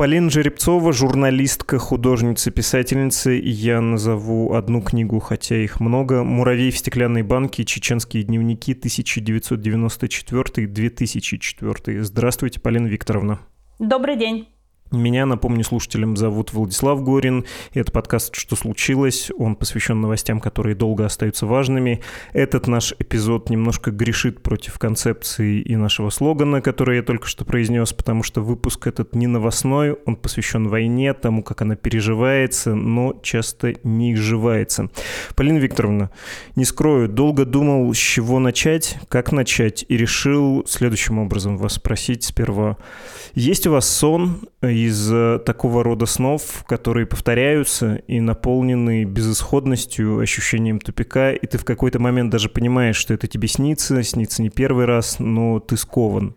Полина Жеребцова, журналистка, художница, писательница. Я назову одну книгу, хотя их много. «Муравей в стеклянной банке. Чеченские дневники 1994-2004». Здравствуйте, Полина Викторовна. Добрый день. Меня, напомню, слушателям зовут Владислав Горин. Это подкаст «Что случилось?». Он посвящен новостям, которые долго остаются важными. Этот наш эпизод немножко грешит против концепции и нашего слогана, который я только что произнес, потому что выпуск этот не новостной, он посвящен войне, тому, как она переживается, но часто не изживается. Полина Викторовна, не скрою, долго думал, с чего начать, как начать, и решил следующим образом вас спросить сперва. Есть у вас сон из э, такого рода снов, которые повторяются и наполнены безысходностью, ощущением тупика, и ты в какой-то момент даже понимаешь, что это тебе снится, снится не первый раз, но ты скован?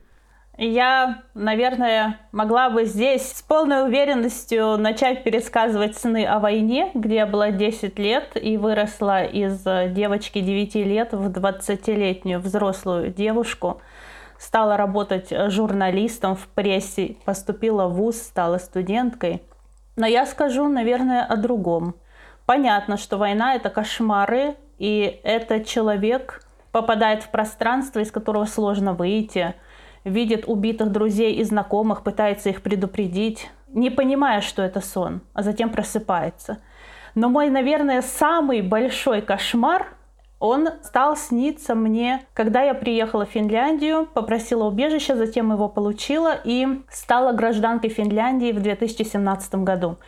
Я, наверное, могла бы здесь с полной уверенностью начать пересказывать сны о войне, где я была 10 лет и выросла из э, девочки 9 лет в 20-летнюю взрослую девушку – стала работать э, журналистом в прессе, поступила в ВУЗ, стала студенткой. Но я скажу, наверное, о другом. Понятно, что война – это кошмары, и этот человек попадает в пространство, из которого сложно выйти, видит убитых друзей и знакомых, пытается их предупредить, не понимая, что это сон, а затем просыпается. Но мой, наверное, самый большой кошмар – он стал сниться мне, когда я приехала в Финляндию, попросила убежища, затем его получила и стала гражданкой Финляндии в 2017 году.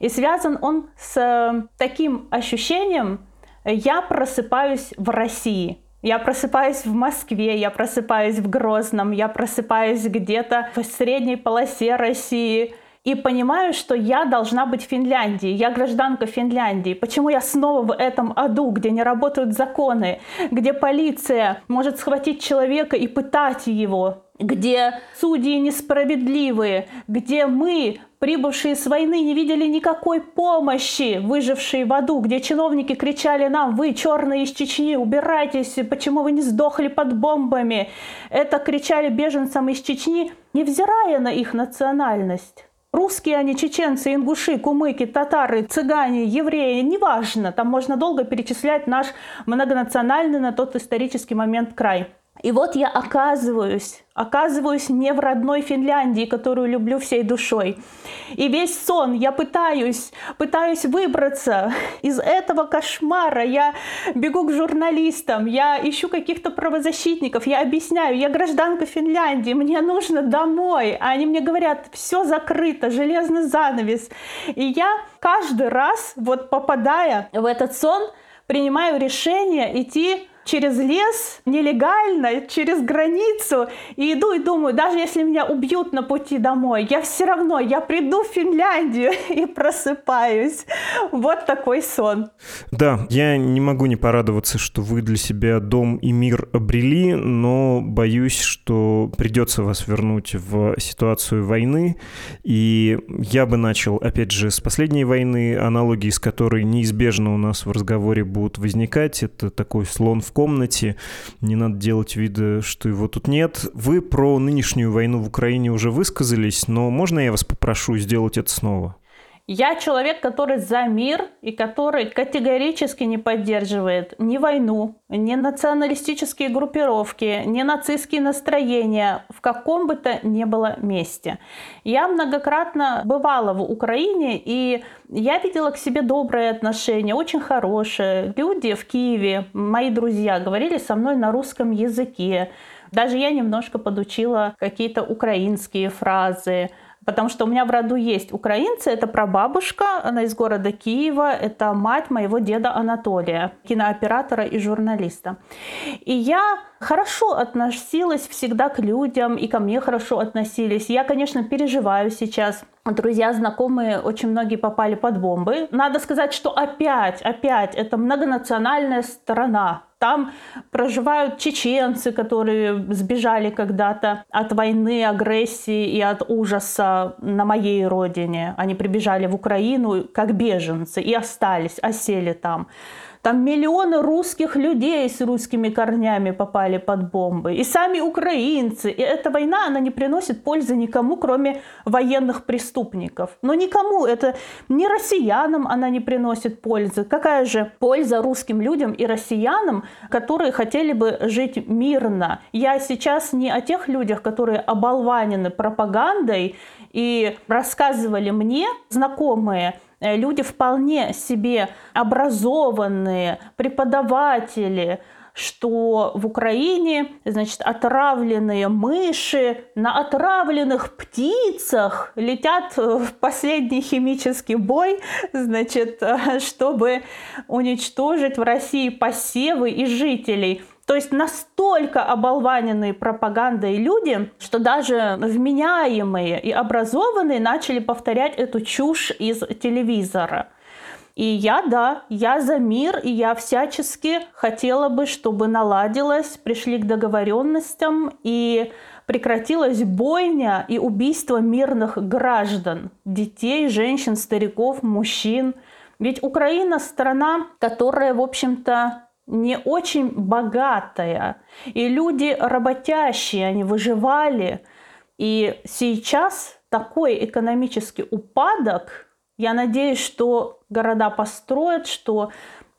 И связан он с э, таким ощущением, я просыпаюсь в России. Я просыпаюсь в Москве, я просыпаюсь в Грозном, я просыпаюсь где-то в средней полосе России и понимаю, что я должна быть в Финляндии, я гражданка Финляндии. Почему я снова в этом аду, где не работают законы, где полиция может схватить человека и пытать его, где судьи несправедливые, где мы, прибывшие с войны, не видели никакой помощи, выжившие в аду, где чиновники кричали нам, вы черные из Чечни, убирайтесь, почему вы не сдохли под бомбами. Это кричали беженцам из Чечни, невзирая на их национальность. Русские они, чеченцы, ингуши, кумыки, татары, цыгане, евреи, неважно. Там можно долго перечислять наш многонациональный на тот исторический момент край. И вот я оказываюсь, оказываюсь не в родной Финляндии, которую люблю всей душой. И весь сон я пытаюсь, пытаюсь выбраться из этого кошмара. Я бегу к журналистам, я ищу каких-то правозащитников, я объясняю, я гражданка Финляндии, мне нужно домой. А они мне говорят, все закрыто, железный занавес. И я каждый раз, вот попадая в этот сон, принимаю решение идти через лес нелегально, через границу, и иду и думаю, даже если меня убьют на пути домой, я все равно, я приду в Финляндию и просыпаюсь. Вот такой сон. Да, я не могу не порадоваться, что вы для себя дом и мир обрели, но боюсь, что придется вас вернуть в ситуацию войны, и я бы начал, опять же, с последней войны, аналогии с которой неизбежно у нас в разговоре будут возникать. Это такой слон в комнате, не надо делать вида, что его тут нет. Вы про нынешнюю войну в Украине уже высказались, но можно я вас попрошу сделать это снова? Я человек, который за мир и который категорически не поддерживает ни войну, ни националистические группировки, ни нацистские настроения в каком бы то ни было месте. Я многократно бывала в Украине, и я видела к себе добрые отношения, очень хорошие. Люди в Киеве, мои друзья, говорили со мной на русском языке. Даже я немножко подучила какие-то украинские фразы потому что у меня в роду есть украинцы, это прабабушка, она из города Киева, это мать моего деда Анатолия, кинооператора и журналиста. И я хорошо относилась всегда к людям, и ко мне хорошо относились. Я, конечно, переживаю сейчас. Друзья, знакомые, очень многие попали под бомбы. Надо сказать, что опять, опять, это многонациональная страна. Там проживают чеченцы, которые сбежали когда-то от войны, агрессии и от ужаса на моей родине. Они прибежали в Украину как беженцы и остались, осели там. Там миллионы русских людей с русскими корнями попали под бомбы. И сами украинцы. И эта война, она не приносит пользы никому, кроме военных преступников. Но никому. Это не россиянам она не приносит пользы. Какая же польза русским людям и россиянам, которые хотели бы жить мирно? Я сейчас не о тех людях, которые оболванены пропагандой и рассказывали мне знакомые, люди вполне себе образованные, преподаватели, что в Украине, значит, отравленные мыши на отравленных птицах летят в последний химический бой, значит, чтобы уничтожить в России посевы и жителей. То есть настолько оболваненные пропагандой люди, что даже вменяемые и образованные начали повторять эту чушь из телевизора. И я, да, я за мир, и я всячески хотела бы, чтобы наладилось, пришли к договоренностям и прекратилась бойня и убийство мирных граждан, детей, женщин, стариков, мужчин. Ведь Украина страна, которая, в общем-то, не очень богатая. И люди работящие, они выживали. И сейчас такой экономический упадок, я надеюсь, что города построят, что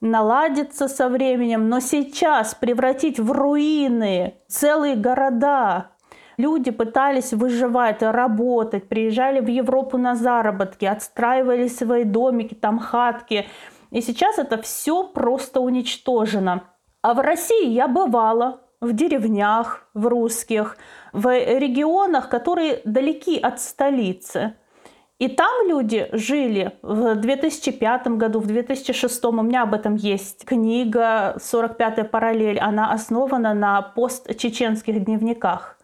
наладится со временем, но сейчас превратить в руины целые города, Люди пытались выживать, работать, приезжали в Европу на заработки, отстраивали свои домики, там хатки – и сейчас это все просто уничтожено. А в России я бывала в деревнях, в русских, в регионах, которые далеки от столицы. И там люди жили в 2005 году, в 2006. У меня об этом есть книга «45-я параллель». Она основана на постчеченских дневниках.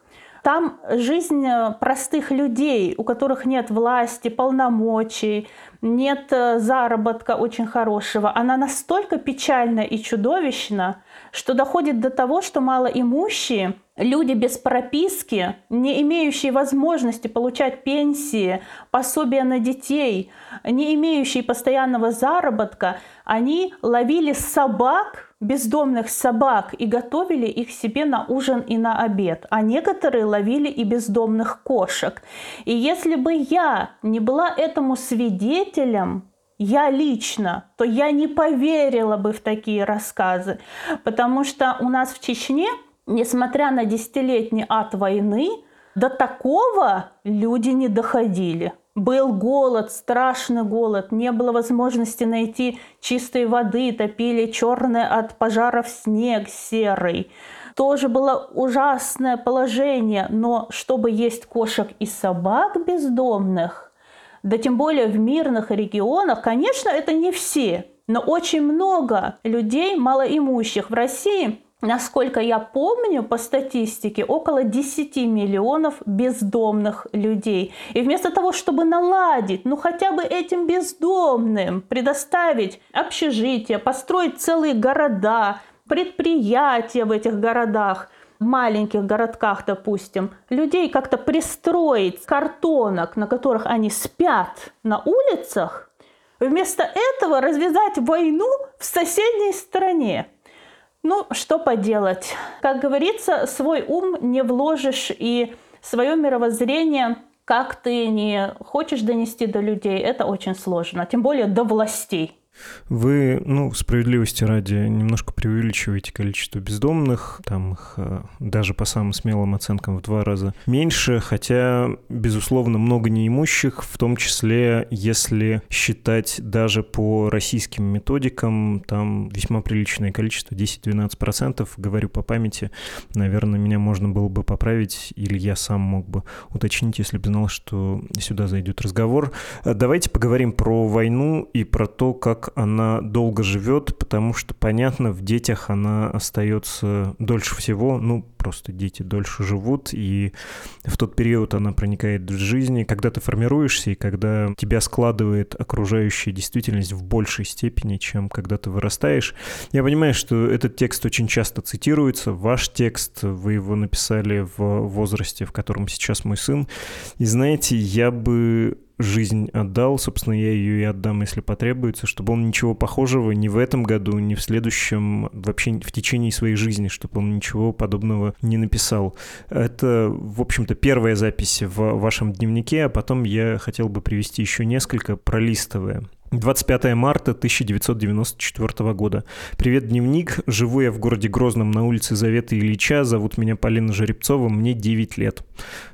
Там жизнь простых людей, у которых нет власти, полномочий, нет э, заработка очень хорошего, она настолько печальна и чудовищна, что доходит до того, что малоимущие, люди без прописки, не имеющие возможности получать пенсии, пособия на детей, не имеющие постоянного заработка, они ловили собак бездомных собак и готовили их себе на ужин и на обед, а некоторые ловили и бездомных кошек. И если бы я не была этому свидетелем, я лично, то я не поверила бы в такие рассказы, потому что у нас в Чечне, несмотря на десятилетний ад войны, до такого люди не доходили. Был голод, страшный голод, не было возможности найти чистой воды, топили черный от пожаров снег серый. Тоже было ужасное положение, но чтобы есть кошек и собак бездомных, да тем более в мирных регионах, конечно, это не все, но очень много людей малоимущих в России Насколько я помню, по статистике, около 10 миллионов бездомных людей. И вместо того, чтобы наладить, ну хотя бы этим бездомным, предоставить общежитие, построить целые города, предприятия в этих городах, маленьких городках, допустим, людей как-то пристроить картонок, на которых они спят на улицах, вместо этого развязать войну в соседней стране. Ну, что поделать. Как говорится, свой ум не вложишь и свое мировоззрение, как ты не хочешь донести до людей, это очень сложно, тем более до властей. Вы, ну, справедливости ради, немножко преувеличиваете количество бездомных, там их э, даже по самым смелым оценкам в два раза меньше, хотя, безусловно, много неимущих, в том числе, если считать даже по российским методикам, там весьма приличное количество, 10-12%, говорю по памяти, наверное, меня можно было бы поправить, или я сам мог бы уточнить, если бы знал, что сюда зайдет разговор. Давайте поговорим про войну и про то, как она долго живет, потому что, понятно, в детях она остается дольше всего, ну, просто дети дольше живут, и в тот период она проникает в жизнь, когда ты формируешься, и когда тебя складывает окружающая действительность в большей степени, чем когда ты вырастаешь. Я понимаю, что этот текст очень часто цитируется, ваш текст, вы его написали в возрасте, в котором сейчас мой сын, и знаете, я бы жизнь отдал, собственно, я ее и отдам, если потребуется, чтобы он ничего похожего ни в этом году, ни в следующем, вообще в течение своей жизни, чтобы он ничего подобного не написал. Это, в общем-то, первая запись в вашем дневнике, а потом я хотел бы привести еще несколько, пролистывая. 25 марта 1994 года. Привет, дневник. Живу я в городе Грозном на улице Завета Ильича. Зовут меня Полина Жеребцова. Мне 9 лет.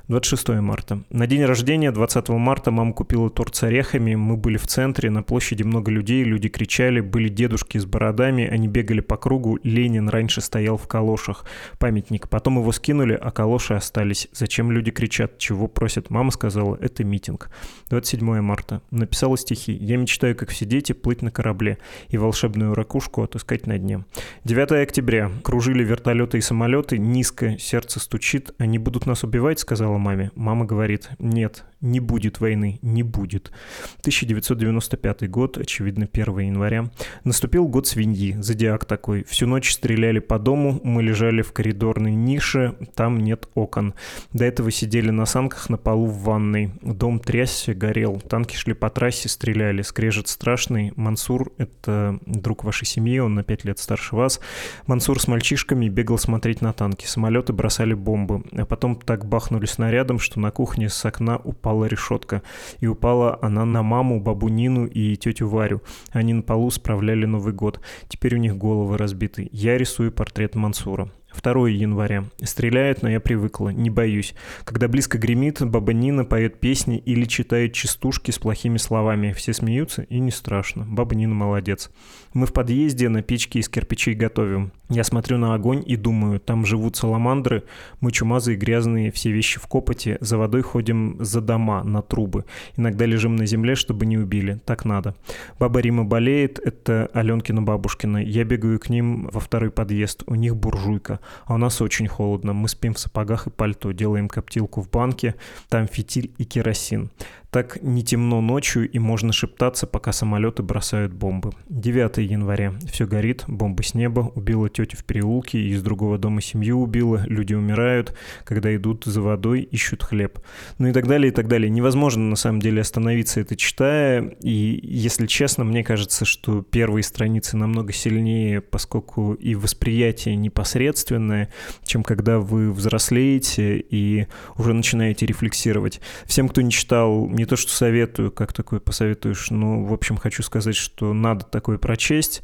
26 марта. На день рождения, 20 марта, мама купила торт с орехами. Мы были в центре, на площади много людей, люди кричали, были дедушки с бородами, они бегали по кругу. Ленин раньше стоял в калошах. Памятник. Потом его скинули, а калоши остались. Зачем люди кричат? Чего просят? Мама сказала, это митинг. 27 марта. Написала стихи. Я мечтаю, как все дети, плыть на корабле и волшебную ракушку отыскать на дне. 9 октября. Кружили вертолеты и самолеты. Низко сердце стучит. Они будут нас убивать, сказала маме. Мама говорит, нет, не будет войны, не будет. 1995 год, очевидно, 1 января. Наступил год свиньи, зодиак такой. Всю ночь стреляли по дому, мы лежали в коридорной нише, там нет окон. До этого сидели на санках на полу в ванной. Дом трясся, горел. Танки шли по трассе, стреляли. Скрежет страшный. Мансур — это друг вашей семьи, он на 5 лет старше вас. Мансур с мальчишками бегал смотреть на танки. Самолеты бросали бомбы. А потом так бахнули снарядом, что на кухне с окна упал упала решетка. И упала она на маму, бабу Нину и тетю Варю. Они на полу справляли Новый год. Теперь у них головы разбиты. Я рисую портрет Мансура. 2 января. Стреляет, но я привыкла, не боюсь. Когда близко гремит, баба Нина поет песни или читает частушки с плохими словами. Все смеются, и не страшно. Баба Нина молодец. Мы в подъезде на печке из кирпичей готовим. Я смотрю на огонь и думаю, там живут саламандры, мы чумазые, грязные, все вещи в копоте, за водой ходим за дома, на трубы. Иногда лежим на земле, чтобы не убили. Так надо. Баба Рима болеет, это Аленкина бабушкина. Я бегаю к ним во второй подъезд, у них буржуйка. А у нас очень холодно. Мы спим в сапогах и пальто, делаем коптилку в банке, там фитиль и керосин. Так не темно ночью и можно шептаться, пока самолеты бросают бомбы. 9 января. Все горит, бомба с неба, убила тетю в переулке, из другого дома семью убила, люди умирают, когда идут за водой, ищут хлеб. Ну и так далее, и так далее. Невозможно на самом деле остановиться это читая, и если честно, мне кажется, что первые страницы намного сильнее, поскольку и восприятие непосредственное, чем когда вы взрослеете и уже начинаете рефлексировать. Всем, кто не читал не то что советую, как такое посоветуешь, но, в общем, хочу сказать, что надо такое прочесть.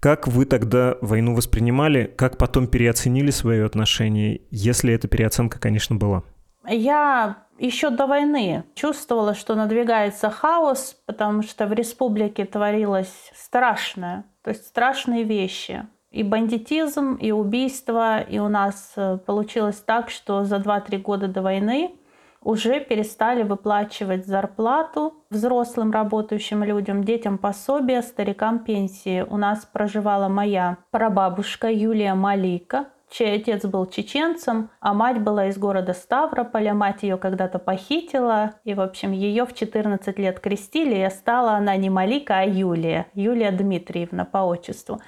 Как вы тогда войну воспринимали? Как потом переоценили свое отношение, если эта переоценка, конечно, была? Я еще до войны чувствовала, что надвигается хаос, потому что в республике творилось страшное, то есть страшные вещи. И бандитизм, и убийство. И у нас э, получилось так, что за 2-3 года до войны уже перестали выплачивать зарплату взрослым работающим людям, детям пособия, старикам пенсии. У нас проживала моя прабабушка Юлия Малика, чей отец был чеченцем, а мать была из города Ставрополя. Мать ее когда-то похитила, и, в общем, ее в 14 лет крестили, и стала она не Малика, а Юлия, Юлия Дмитриевна по отчеству.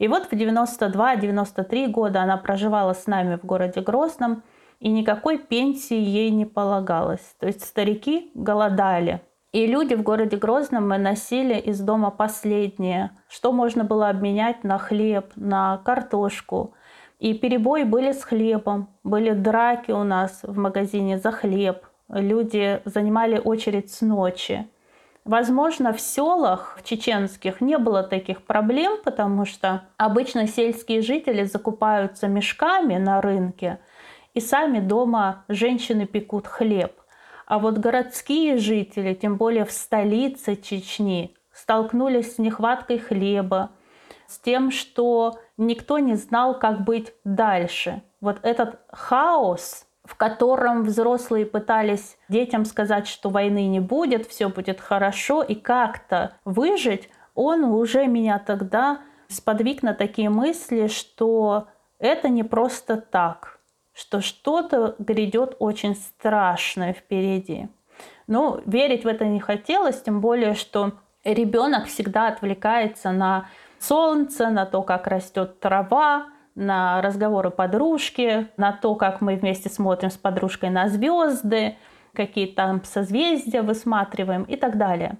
И вот в 92-93 года она проживала с нами в городе Грозном, и никакой пенсии ей не полагалось. То есть старики голодали. И люди в городе Грозном мы носили из дома последнее, что можно было обменять на хлеб, на картошку. И перебои были с хлебом, были драки у нас в магазине за хлеб. Люди занимали очередь с ночи. Возможно, в селах в чеченских не было таких проблем, потому что обычно сельские жители закупаются мешками на рынке – и сами дома женщины пекут хлеб. А вот городские жители, тем более в столице Чечни, столкнулись с нехваткой хлеба, с тем, что никто не знал, как быть дальше. Вот этот хаос, в котором взрослые пытались детям сказать, что войны не будет, все будет хорошо, и как-то выжить, он уже меня тогда сподвиг на такие мысли, что это не просто так, что что-то грядет очень страшное впереди. Ну, верить в это не хотелось, тем более, что ребенок всегда отвлекается на солнце, на то, как растет трава, на разговоры подружки, на то, как мы вместе смотрим с подружкой на звезды, какие там созвездия высматриваем и так далее.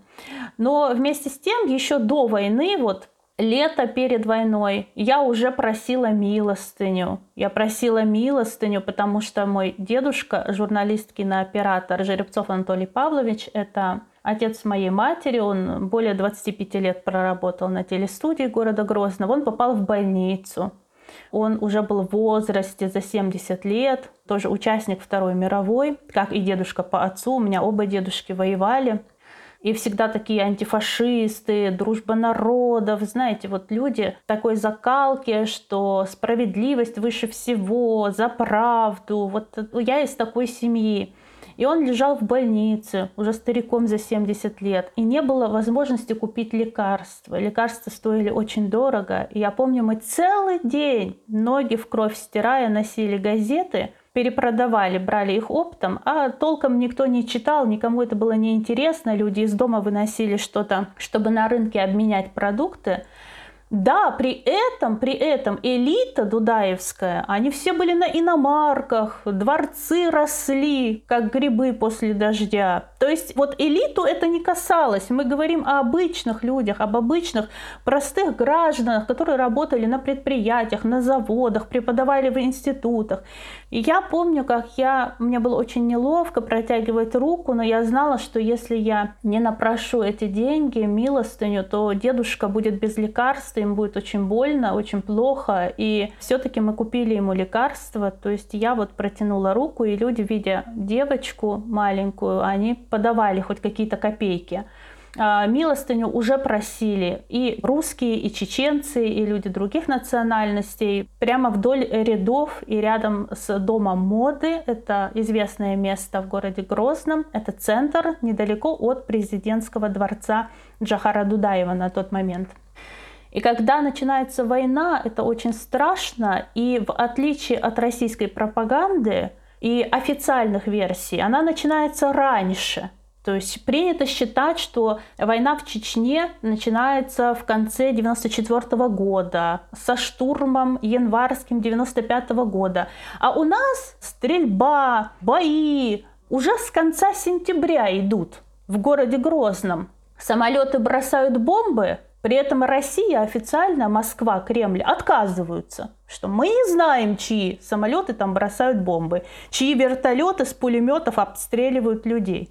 Но вместе с тем, еще до войны, вот лето перед войной, я уже просила милостыню. Я просила милостыню, потому что мой дедушка, журналист, кинооператор Жеребцов Анатолий Павлович, это отец моей матери, он более 25 лет проработал на телестудии города Грозного, он попал в больницу. Он уже был в возрасте за 70 лет, тоже участник Второй мировой, как и дедушка по отцу. У меня оба дедушки воевали. И всегда такие антифашисты, дружба народов, знаете, вот люди такой закалки, что справедливость выше всего, за правду. Вот я из такой семьи. И он лежал в больнице, уже стариком за 70 лет, и не было возможности купить лекарства. Лекарства стоили очень дорого. И я помню, мы целый день, ноги в кровь стирая, носили газеты, перепродавали, брали их оптом, а толком никто не читал, никому это было неинтересно. Люди из дома выносили что-то, чтобы на рынке обменять продукты. Да, при этом, при этом элита дудаевская, они все были на иномарках, дворцы росли, как грибы после дождя. То есть вот элиту это не касалось. Мы говорим о обычных людях, об обычных простых гражданах, которые работали на предприятиях, на заводах, преподавали в институтах. И я помню, как я, мне было очень неловко протягивать руку, но я знала, что если я не напрошу эти деньги, милостыню, то дедушка будет без лекарств, им будет очень больно, очень плохо. И все-таки мы купили ему лекарства. То есть я вот протянула руку, и люди, видя девочку маленькую, они подавали хоть какие-то копейки. А, милостыню уже просили и русские, и чеченцы, и люди других национальностей. Прямо вдоль рядов и рядом с домом моды, это известное место в городе Грозном, это центр недалеко от президентского дворца Джахара Дудаева на тот момент. И когда начинается война, это очень страшно, и в отличие от российской пропаганды и официальных версий, она начинается раньше. То есть принято считать, что война в Чечне начинается в конце 94 года со штурмом январским 95 года. А у нас стрельба, бои уже с конца сентября идут в городе Грозном. Самолеты бросают бомбы, при этом Россия официально, Москва, Кремль отказываются, что мы не знаем, чьи самолеты там бросают бомбы, чьи вертолеты с пулеметов обстреливают людей.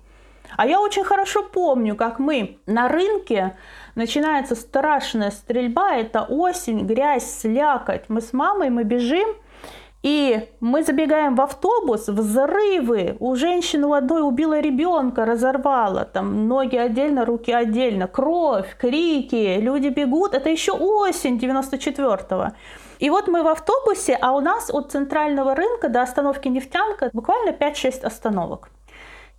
А я очень хорошо помню, как мы на рынке начинается страшная стрельба, это осень, грязь, слякоть. Мы с мамой, мы бежим, и мы забегаем в автобус, взрывы. У женщины у одной убила ребенка, разорвала. Там ноги отдельно, руки отдельно. Кровь, крики, люди бегут. Это еще осень 94-го. И вот мы в автобусе, а у нас от центрального рынка до остановки нефтянка буквально 5-6 остановок.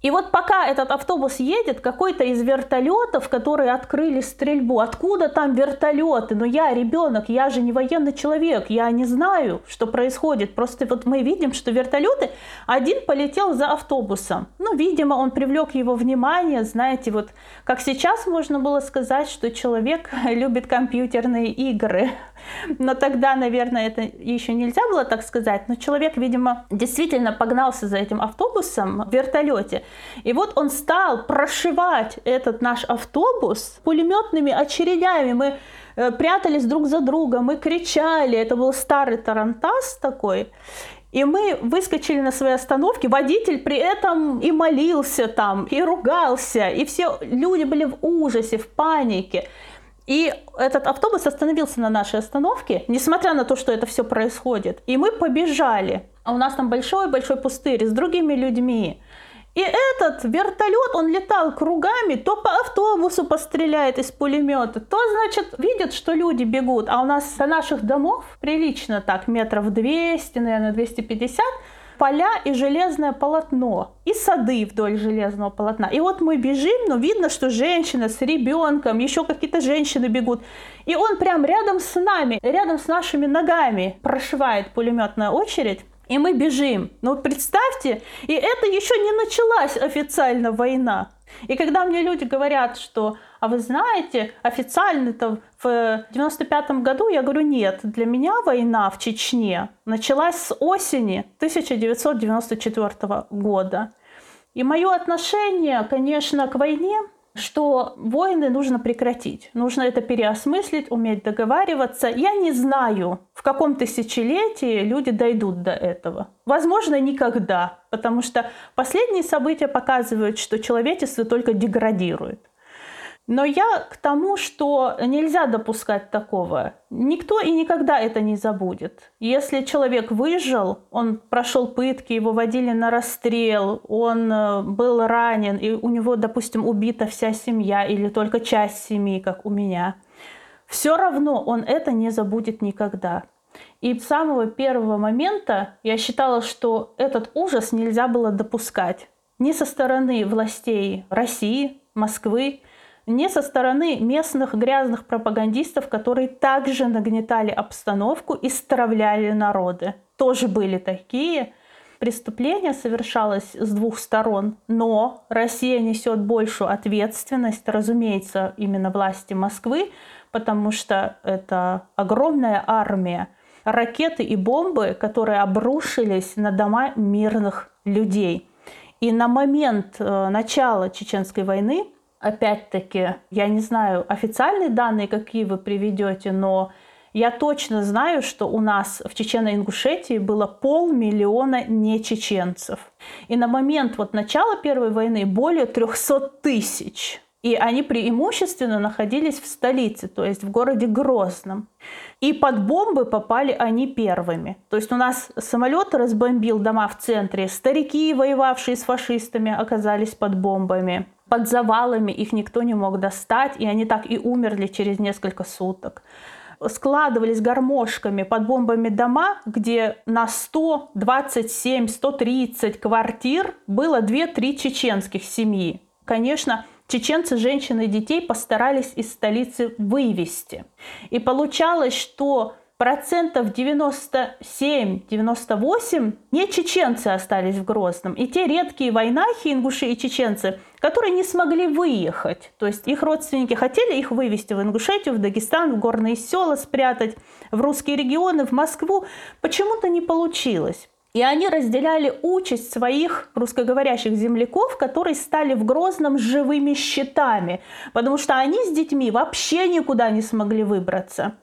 И вот пока этот автобус едет, какой-то из вертолетов, которые открыли стрельбу, откуда там вертолеты? Но я ребенок, я же не военный человек, я не знаю, что происходит. Просто вот мы видим, что вертолеты, один полетел за автобусом. Ну, видимо, он привлек его внимание, знаете, вот как сейчас можно было сказать, что человек любит компьютерные игры. Но тогда, наверное, это еще нельзя было так сказать. Но человек, видимо, действительно погнался за этим автобусом в вертолете. И вот он стал прошивать этот наш автобус пулеметными очередями. Мы э, прятались друг за другом, мы кричали. Это был старый тарантас такой. И мы выскочили на своей остановке, водитель при этом и молился там, и ругался, и все люди были в ужасе, в панике. И этот автобус остановился на нашей остановке, несмотря на то, что это все происходит. И мы побежали. А у нас там большой-большой пустырь с другими людьми. И этот вертолет, он летал кругами, то по автобусу постреляет из пулемета, то, значит, видит, что люди бегут. А у нас до наших домов прилично так, метров 200, наверное, 250, поля и железное полотно, и сады вдоль железного полотна. И вот мы бежим, но видно, что женщина с ребенком, еще какие-то женщины бегут. И он прям рядом с нами, рядом с нашими ногами прошивает пулеметная очередь. И мы бежим. Ну вот представьте, и это еще не началась официально война. И когда мне люди говорят, что, а вы знаете, официально-то в 95 году, я говорю, нет, для меня война в Чечне началась с осени 1994 года. И мое отношение, конечно, к войне что войны нужно прекратить. Нужно это переосмыслить, уметь договариваться. Я не знаю, в каком тысячелетии люди дойдут до этого. Возможно, никогда, потому что последние события показывают, что человечество только деградирует. Но я к тому, что нельзя допускать такого. Никто и никогда это не забудет. Если человек выжил, он прошел пытки, его водили на расстрел, он э, был ранен, и у него, допустим, убита вся семья или только часть семьи, как у меня, все равно он это не забудет никогда. И с самого первого момента я считала, что этот ужас нельзя было допускать ни со стороны властей России, Москвы, не со стороны местных грязных пропагандистов, которые также нагнетали обстановку и стравляли народы. Тоже были такие. Преступление совершалось с двух сторон, но Россия несет большую ответственность, разумеется, именно власти Москвы, потому что это огромная армия, ракеты и бомбы, которые обрушились на дома мирных людей. И на момент э, начала Чеченской войны опять-таки, я не знаю официальные данные, какие вы приведете, но я точно знаю, что у нас в Чечено-Ингушетии было полмиллиона нечеченцев. И на момент вот начала Первой войны более 300 тысяч. И они преимущественно находились в столице, то есть в городе Грозном. И под бомбы попали они первыми. То есть у нас самолет разбомбил дома в центре, старики, воевавшие с фашистами, оказались под бомбами под завалами, их никто не мог достать, и они так и умерли через несколько суток. Складывались гармошками под бомбами дома, где на 127, 130 квартир было 2-3 чеченских семьи. Конечно, чеченцы, женщины и детей постарались из столицы вывести. И получалось, что процентов 97-98 не чеченцы остались в Грозном. И те редкие войнахи, ингуши и чеченцы, которые не смогли выехать. То есть их родственники хотели их вывести в Ингушетию, в Дагестан, в горные села спрятать, в русские регионы, в Москву. Почему-то не получилось. И они разделяли участь своих русскоговорящих земляков, которые стали в Грозном живыми щитами, потому что они с детьми вообще никуда не смогли выбраться.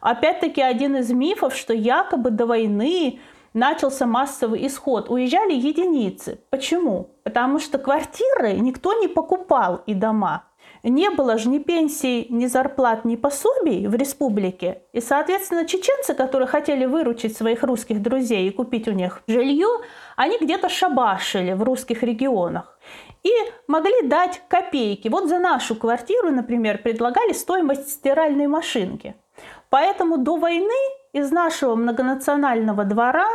Опять-таки один из мифов, что якобы до войны начался массовый исход. Уезжали единицы. Почему? Потому что квартиры никто не покупал и дома. Не было же ни пенсий, ни зарплат, ни пособий в республике. И, соответственно, чеченцы, которые хотели выручить своих русских друзей и купить у них жилье, они где-то шабашили в русских регионах и могли дать копейки. Вот за нашу квартиру, например, предлагали стоимость стиральной машинки. Поэтому до войны из нашего многонационального двора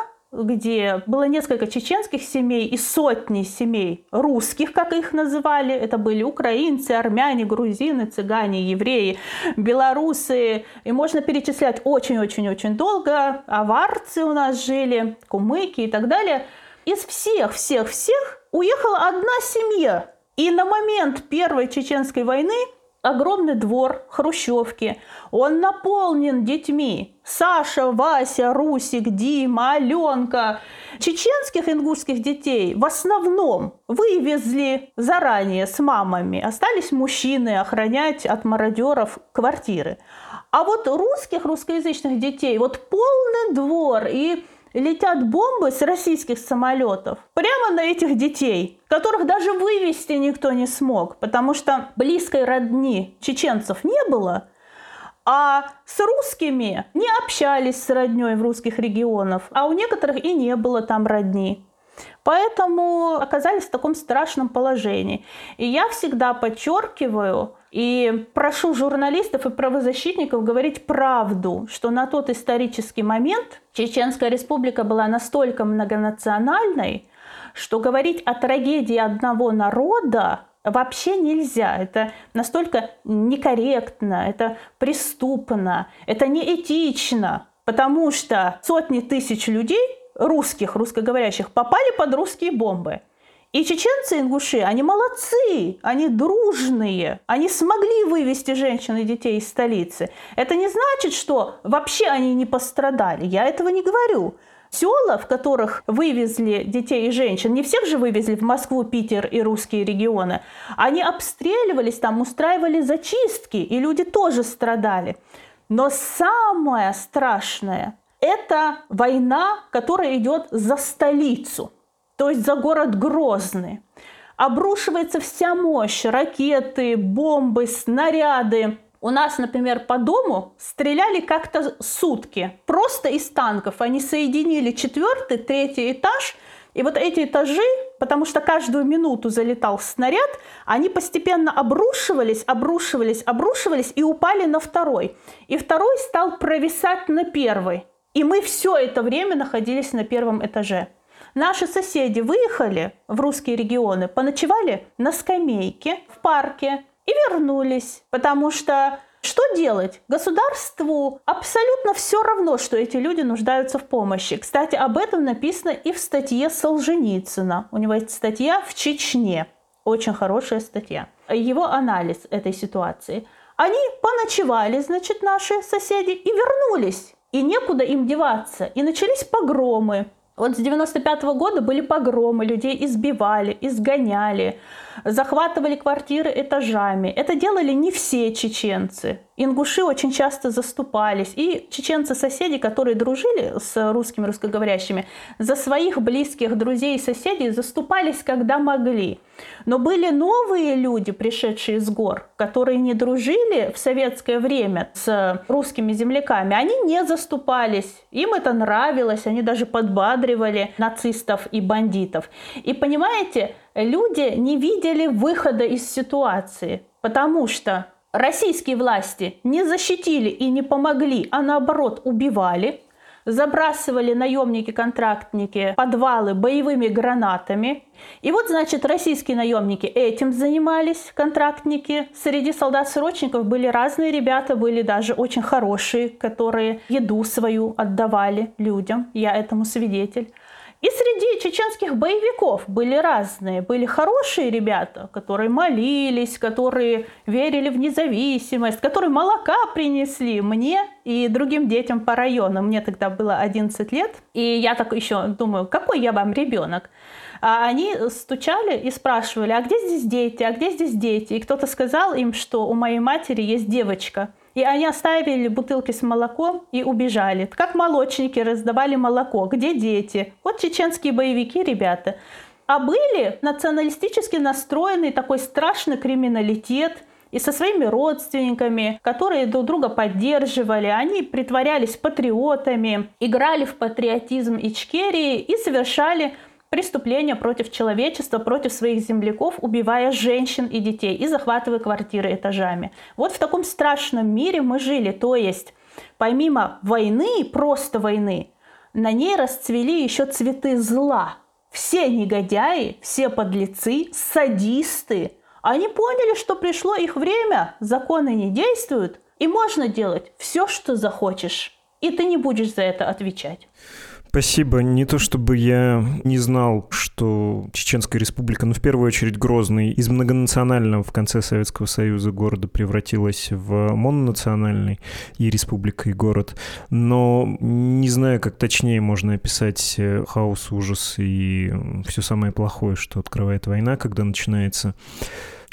где было несколько чеченских семей и сотни семей русских, как их называли. Это были украинцы, армяне, грузины, цыгане, евреи, белорусы. И можно перечислять очень-очень-очень долго. Аварцы у нас жили, кумыки и так далее. Из всех-всех-всех уехала одна семья. И на момент Первой Чеченской войны огромный двор хрущевки. Он наполнен детьми. Саша, Вася, Русик, Дима, Аленка. Чеченских ингушских детей в основном вывезли заранее с мамами. Остались мужчины охранять от мародеров квартиры. А вот русских, русскоязычных детей, вот полный двор и летят бомбы с российских самолетов прямо на этих детей, которых даже вывести никто не смог, потому что близкой родни чеченцев не было, а с русскими не общались с родней в русских регионах, а у некоторых и не было там родни. Поэтому оказались в таком страшном положении. И я всегда подчеркиваю и прошу журналистов и правозащитников говорить правду, что на тот исторический момент Чеченская республика была настолько многонациональной, что говорить о трагедии одного народа вообще нельзя. Это настолько некорректно, это преступно, это неэтично, потому что сотни тысяч людей, русских, русскоговорящих, попали под русские бомбы. И чеченцы, ингуши, они молодцы, они дружные, они смогли вывести женщин и детей из столицы. Это не значит, что вообще они не пострадали. Я этого не говорю села, в которых вывезли детей и женщин, не всех же вывезли в Москву, Питер и русские регионы, они обстреливались, там устраивали зачистки, и люди тоже страдали. Но самое страшное – это война, которая идет за столицу, то есть за город Грозный. Обрушивается вся мощь, ракеты, бомбы, снаряды, у нас, например, по дому стреляли как-то сутки. Просто из танков. Они соединили четвертый, третий этаж. И вот эти этажи, потому что каждую минуту залетал снаряд, они постепенно обрушивались, обрушивались, обрушивались и упали на второй. И второй стал провисать на первый. И мы все это время находились на первом этаже. Наши соседи выехали в русские регионы, поночевали на скамейке в парке, и вернулись, потому что что делать? Государству абсолютно все равно, что эти люди нуждаются в помощи. Кстати, об этом написано и в статье Солженицына. У него есть статья в Чечне. Очень хорошая статья. Его анализ этой ситуации. Они поночевали, значит, наши соседи, и вернулись. И некуда им деваться. И начались погромы. Вот с 95 -го года были погромы, людей избивали, изгоняли захватывали квартиры этажами. Это делали не все чеченцы. Ингуши очень часто заступались. И чеченцы-соседи, которые дружили с русскими русскоговорящими, за своих близких друзей и соседей заступались, когда могли. Но были новые люди, пришедшие с гор, которые не дружили в советское время с русскими земляками. Они не заступались. Им это нравилось. Они даже подбадривали нацистов и бандитов. И понимаете, люди не видели выхода из ситуации, потому что российские власти не защитили и не помогли, а наоборот убивали, забрасывали наемники-контрактники подвалы боевыми гранатами. И вот, значит, российские наемники этим занимались, контрактники. Среди солдат-срочников были разные ребята, были даже очень хорошие, которые еду свою отдавали людям. Я этому свидетель. И среди чеченских боевиков были разные. Были хорошие ребята, которые молились, которые верили в независимость, которые молока принесли мне и другим детям по району. Мне тогда было 11 лет. И я так еще думаю, какой я вам ребенок? А они стучали и спрашивали, а где здесь дети, а где здесь дети? И кто-то сказал им, что у моей матери есть девочка – и они оставили бутылки с молоком и убежали. Как молочники раздавали молоко. Где дети? Вот чеченские боевики, ребята. А были националистически настроенный такой страшный криминалитет – и со своими родственниками, которые друг друга поддерживали. Они притворялись патриотами, играли в патриотизм Ичкерии и совершали преступления против человечества, против своих земляков, убивая женщин и детей и захватывая квартиры этажами. Вот в таком страшном мире мы жили. То есть помимо войны, просто войны, на ней расцвели еще цветы зла. Все негодяи, все подлецы, садисты, они поняли, что пришло их время, законы не действуют, и можно делать все, что захочешь, и ты не будешь за это отвечать. Спасибо. Не то чтобы я не знал, что Чеченская республика, ну, в первую очередь, Грозный, из многонационального в конце Советского Союза города превратилась в мононациональный и республика, и город. Но не знаю, как точнее можно описать э, хаос, ужас и все самое плохое, что открывает война, когда начинается.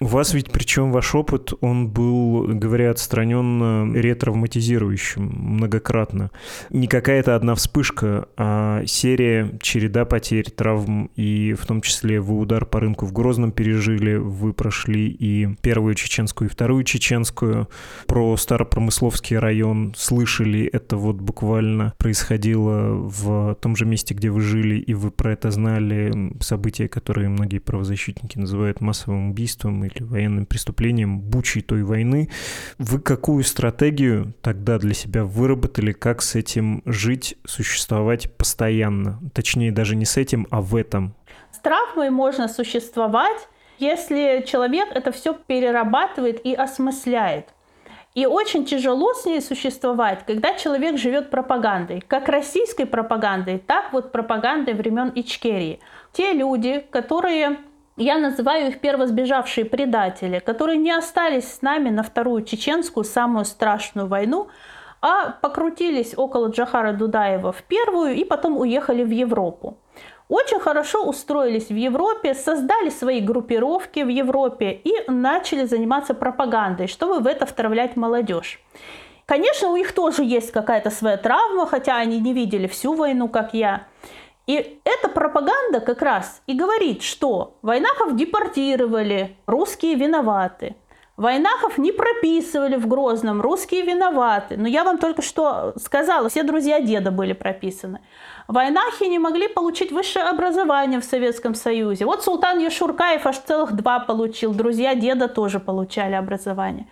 У вас ведь, причем ваш опыт, он был, говоря отстраненно, ретравматизирующим многократно. Не какая-то одна вспышка, а серия, череда потерь, травм, и в том числе вы удар по рынку в Грозном пережили, вы прошли и первую чеченскую, и вторую чеченскую. Про Старопромысловский район слышали, это вот буквально происходило в том же месте, где вы жили, и вы про это знали, события, которые многие правозащитники называют массовым убийством или военным преступлением, бучей той войны. Вы какую стратегию тогда для себя выработали, как с этим жить, существовать постоянно? Точнее, даже не с этим, а в этом. С травмой можно существовать, если человек это все перерабатывает и осмысляет. И очень тяжело с ней существовать, когда человек живет пропагандой, как российской пропагандой, так вот пропагандой времен Ичкерии. Те люди, которые я называю их первосбежавшие предатели, которые не остались с нами на вторую чеченскую, самую страшную войну, а покрутились около Джахара Дудаева в первую и потом уехали в Европу. Очень хорошо устроились в Европе, создали свои группировки в Европе и начали заниматься пропагандой, чтобы в это втравлять молодежь. Конечно, у них тоже есть какая-то своя травма, хотя они не видели всю войну, как я. И эта пропаганда как раз и говорит, что войнахов депортировали, русские виноваты. Войнахов не прописывали в Грозном, русские виноваты. Но я вам только что сказала, все друзья деда были прописаны. Войнахи не могли получить высшее образование в Советском Союзе. Вот Султан Яшуркаев аж целых два получил, друзья деда тоже получали образование.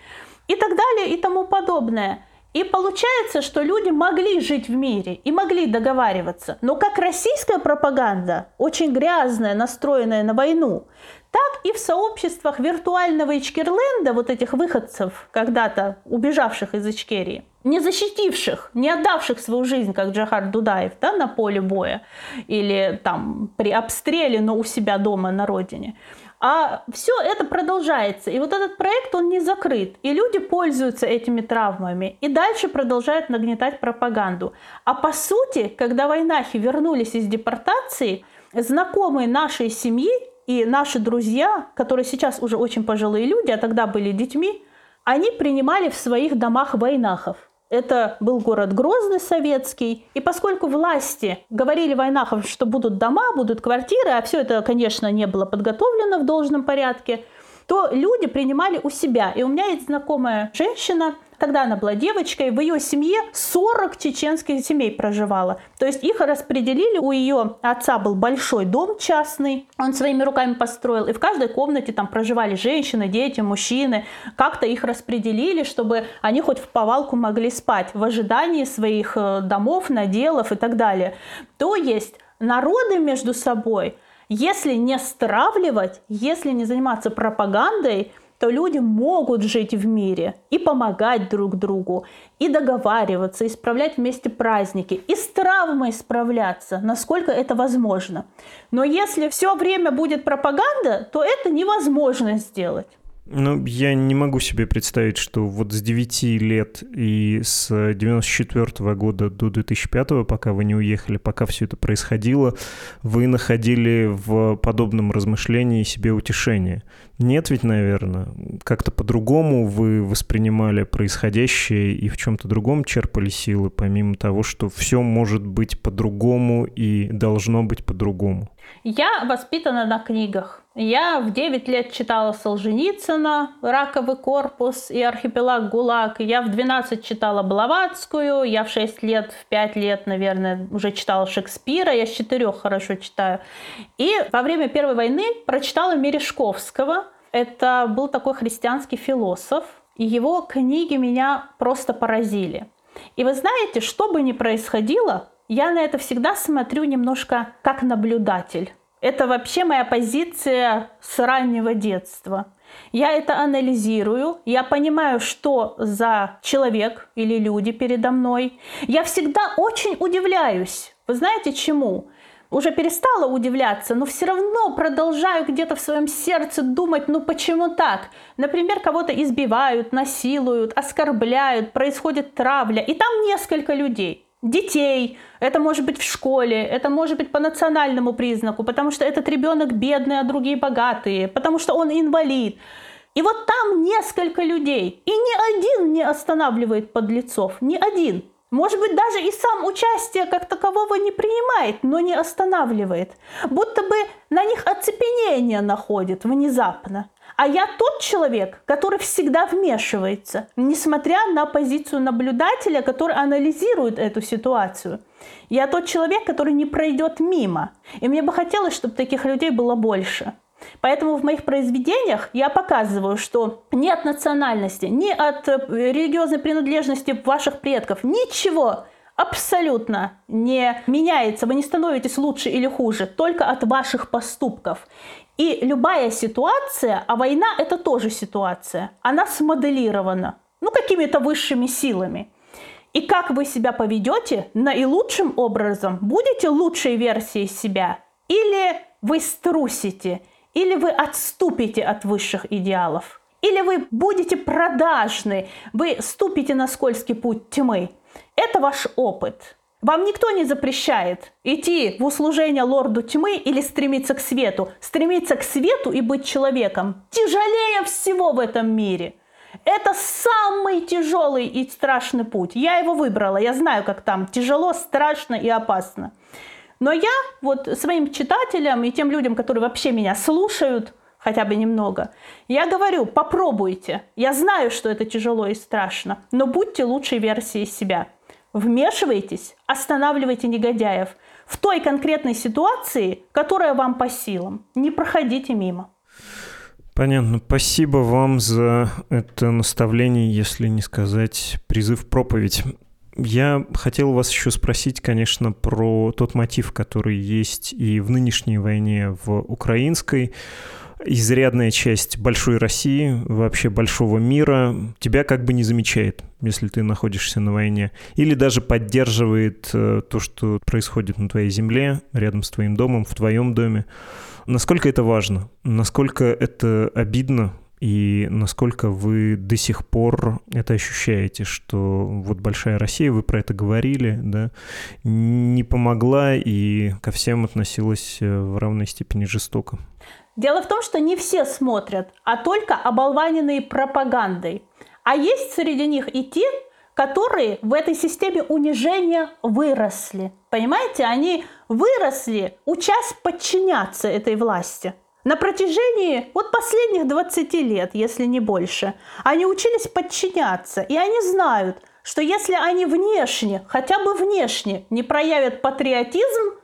И так далее и тому подобное. И получается, что люди могли жить в мире и могли договариваться. Но как российская пропаганда, очень грязная, настроенная на войну, так и в сообществах виртуального Ичкерленда, вот этих выходцев, когда-то убежавших из Ичкерии, не защитивших, не отдавших свою жизнь, как Джахар Дудаев, да, на поле боя или там при обстреле, но у себя дома на родине – а все это продолжается. И вот этот проект, он не закрыт. И люди пользуются этими травмами. И дальше продолжают нагнетать пропаганду. А по сути, когда войнахи вернулись из депортации, знакомые нашей семьи и наши друзья, которые сейчас уже очень пожилые люди, а тогда были детьми, они принимали в своих домах войнахов. Это был город Грозный советский. И поскольку власти говорили Войнахов, что будут дома, будут квартиры, а все это, конечно, не было подготовлено в должном порядке, то люди принимали у себя. И у меня есть знакомая женщина, Тогда она была девочкой, в ее семье 40 чеченских семей проживало. То есть их распределили, у ее отца был большой дом частный, он своими руками построил, и в каждой комнате там проживали женщины, дети, мужчины. Как-то их распределили, чтобы они хоть в повалку могли спать в ожидании своих э, домов, наделов и так далее. То есть народы между собой, если не стравливать, если не заниматься пропагандой, то люди могут жить в мире и помогать друг другу, и договариваться, исправлять вместе праздники, и с травмой справляться, насколько это возможно. Но если все время будет пропаганда, то это невозможно сделать. Ну, я не могу себе представить, что вот с 9 лет и с 94 года до 2005, пока вы не уехали, пока все это происходило, вы находили в подобном размышлении себе утешение. Нет ведь, наверное. Как-то по-другому вы воспринимали происходящее и в чем-то другом черпали силы, помимо того, что все может быть по-другому и должно быть по-другому. Я воспитана на книгах. Я в 9 лет читала Солженицына, «Раковый корпус» и «Архипелаг ГУЛАГ». Я в 12 читала Блаватскую, я в 6 лет, в 5 лет, наверное, уже читала Шекспира, я с 4 хорошо читаю. И во время Первой войны прочитала Мережковского. Это был такой христианский философ, и его книги меня просто поразили. И вы знаете, что бы ни происходило, я на это всегда смотрю немножко как наблюдатель. Это вообще моя позиция с раннего детства. Я это анализирую, я понимаю, что за человек или люди передо мной. Я всегда очень удивляюсь. Вы знаете чему? Уже перестала удивляться, но все равно продолжаю где-то в своем сердце думать, ну почему так? Например, кого-то избивают, насилуют, оскорбляют, происходит травля, и там несколько людей. Детей, это может быть в школе, это может быть по национальному признаку, потому что этот ребенок бедный, а другие богатые, потому что он инвалид. И вот там несколько людей, и ни один не останавливает подлецов, ни один. Может быть, даже и сам участие как такового не принимает, но не останавливает. Будто бы на них оцепенение находит внезапно. А я тот человек, который всегда вмешивается, несмотря на позицию наблюдателя, который анализирует эту ситуацию. Я тот человек, который не пройдет мимо. И мне бы хотелось, чтобы таких людей было больше. Поэтому в моих произведениях я показываю, что ни от национальности, ни от э, религиозной принадлежности ваших предков, ничего абсолютно не меняется, вы не становитесь лучше или хуже, только от ваших поступков. И любая ситуация, а война это тоже ситуация, она смоделирована, ну, какими-то высшими силами. И как вы себя поведете наилучшим образом, будете лучшей версией себя, или вы струсите, или вы отступите от высших идеалов, или вы будете продажны, вы ступите на скользкий путь тьмы. Это ваш опыт. Вам никто не запрещает идти в услужение лорду тьмы или стремиться к свету. Стремиться к свету и быть человеком тяжелее всего в этом мире. Это самый тяжелый и страшный путь. Я его выбрала, я знаю, как там тяжело, страшно и опасно. Но я вот своим читателям и тем людям, которые вообще меня слушают, хотя бы немного, я говорю, попробуйте. Я знаю, что это тяжело и страшно, но будьте лучшей версией себя. Вмешивайтесь, останавливайте негодяев в той конкретной ситуации, которая вам по силам. Не проходите мимо. Понятно. Спасибо вам за это наставление, если не сказать призыв проповедь. Я хотел вас еще спросить, конечно, про тот мотив, который есть и в нынешней войне в украинской изрядная часть большой России, вообще большого мира, тебя как бы не замечает, если ты находишься на войне. Или даже поддерживает э, то, что происходит на твоей земле, рядом с твоим домом, в твоем доме. Насколько это важно? Насколько это обидно? И насколько вы до сих пор это ощущаете, что вот большая Россия, вы про это говорили, да, не помогла и ко всем относилась э, в равной степени жестоко? Дело в том, что не все смотрят, а только оболваненные пропагандой. А есть среди них и те, которые в этой системе унижения выросли. Понимаете, они выросли, учась подчиняться этой власти. На протяжении вот последних 20 лет, если не больше, они учились подчиняться, и они знают, что если они внешне, хотя бы внешне, не проявят патриотизм,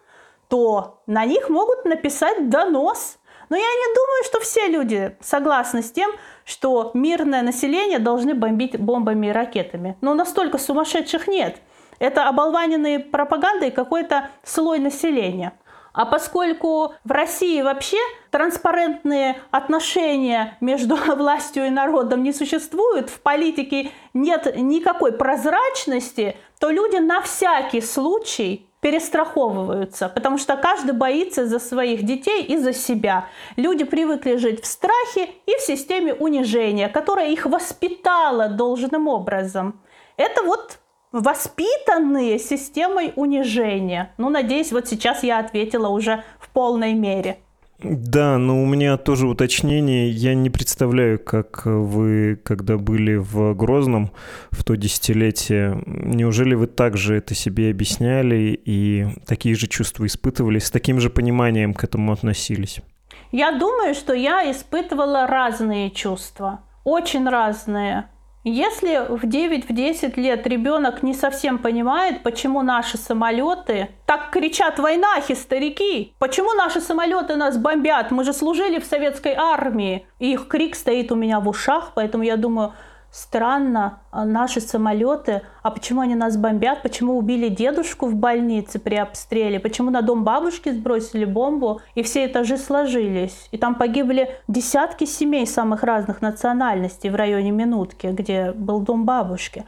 то на них могут написать донос – но я не думаю, что все люди согласны с тем, что мирное население должны бомбить бомбами и ракетами. Но настолько сумасшедших нет. Это оболваненные пропагандой какой-то слой населения. А поскольку в России вообще транспарентные отношения между властью и народом не существуют, в политике нет никакой прозрачности, то люди на всякий случай перестраховываются, потому что каждый боится за своих детей и за себя. Люди привыкли жить в страхе и в системе унижения, которая их воспитала должным образом. Это вот воспитанные системой унижения. Ну, надеюсь, вот сейчас я ответила уже в полной мере. Да, но у меня тоже уточнение. Я не представляю, как вы, когда были в Грозном в то десятилетие, неужели вы также это себе объясняли и такие же чувства испытывали, с таким же пониманием к этому относились? Я думаю, что я испытывала разные чувства, очень разные. Если в 9-10 лет ребенок не совсем понимает, почему наши самолеты так кричат войнахи, старики, почему наши самолеты нас бомбят, мы же служили в советской армии, и их крик стоит у меня в ушах, поэтому я думаю, странно, а наши самолеты, а почему они нас бомбят, почему убили дедушку в больнице при обстреле, почему на дом бабушки сбросили бомбу, и все этажи сложились. И там погибли десятки семей самых разных национальностей в районе Минутки, где был дом бабушки.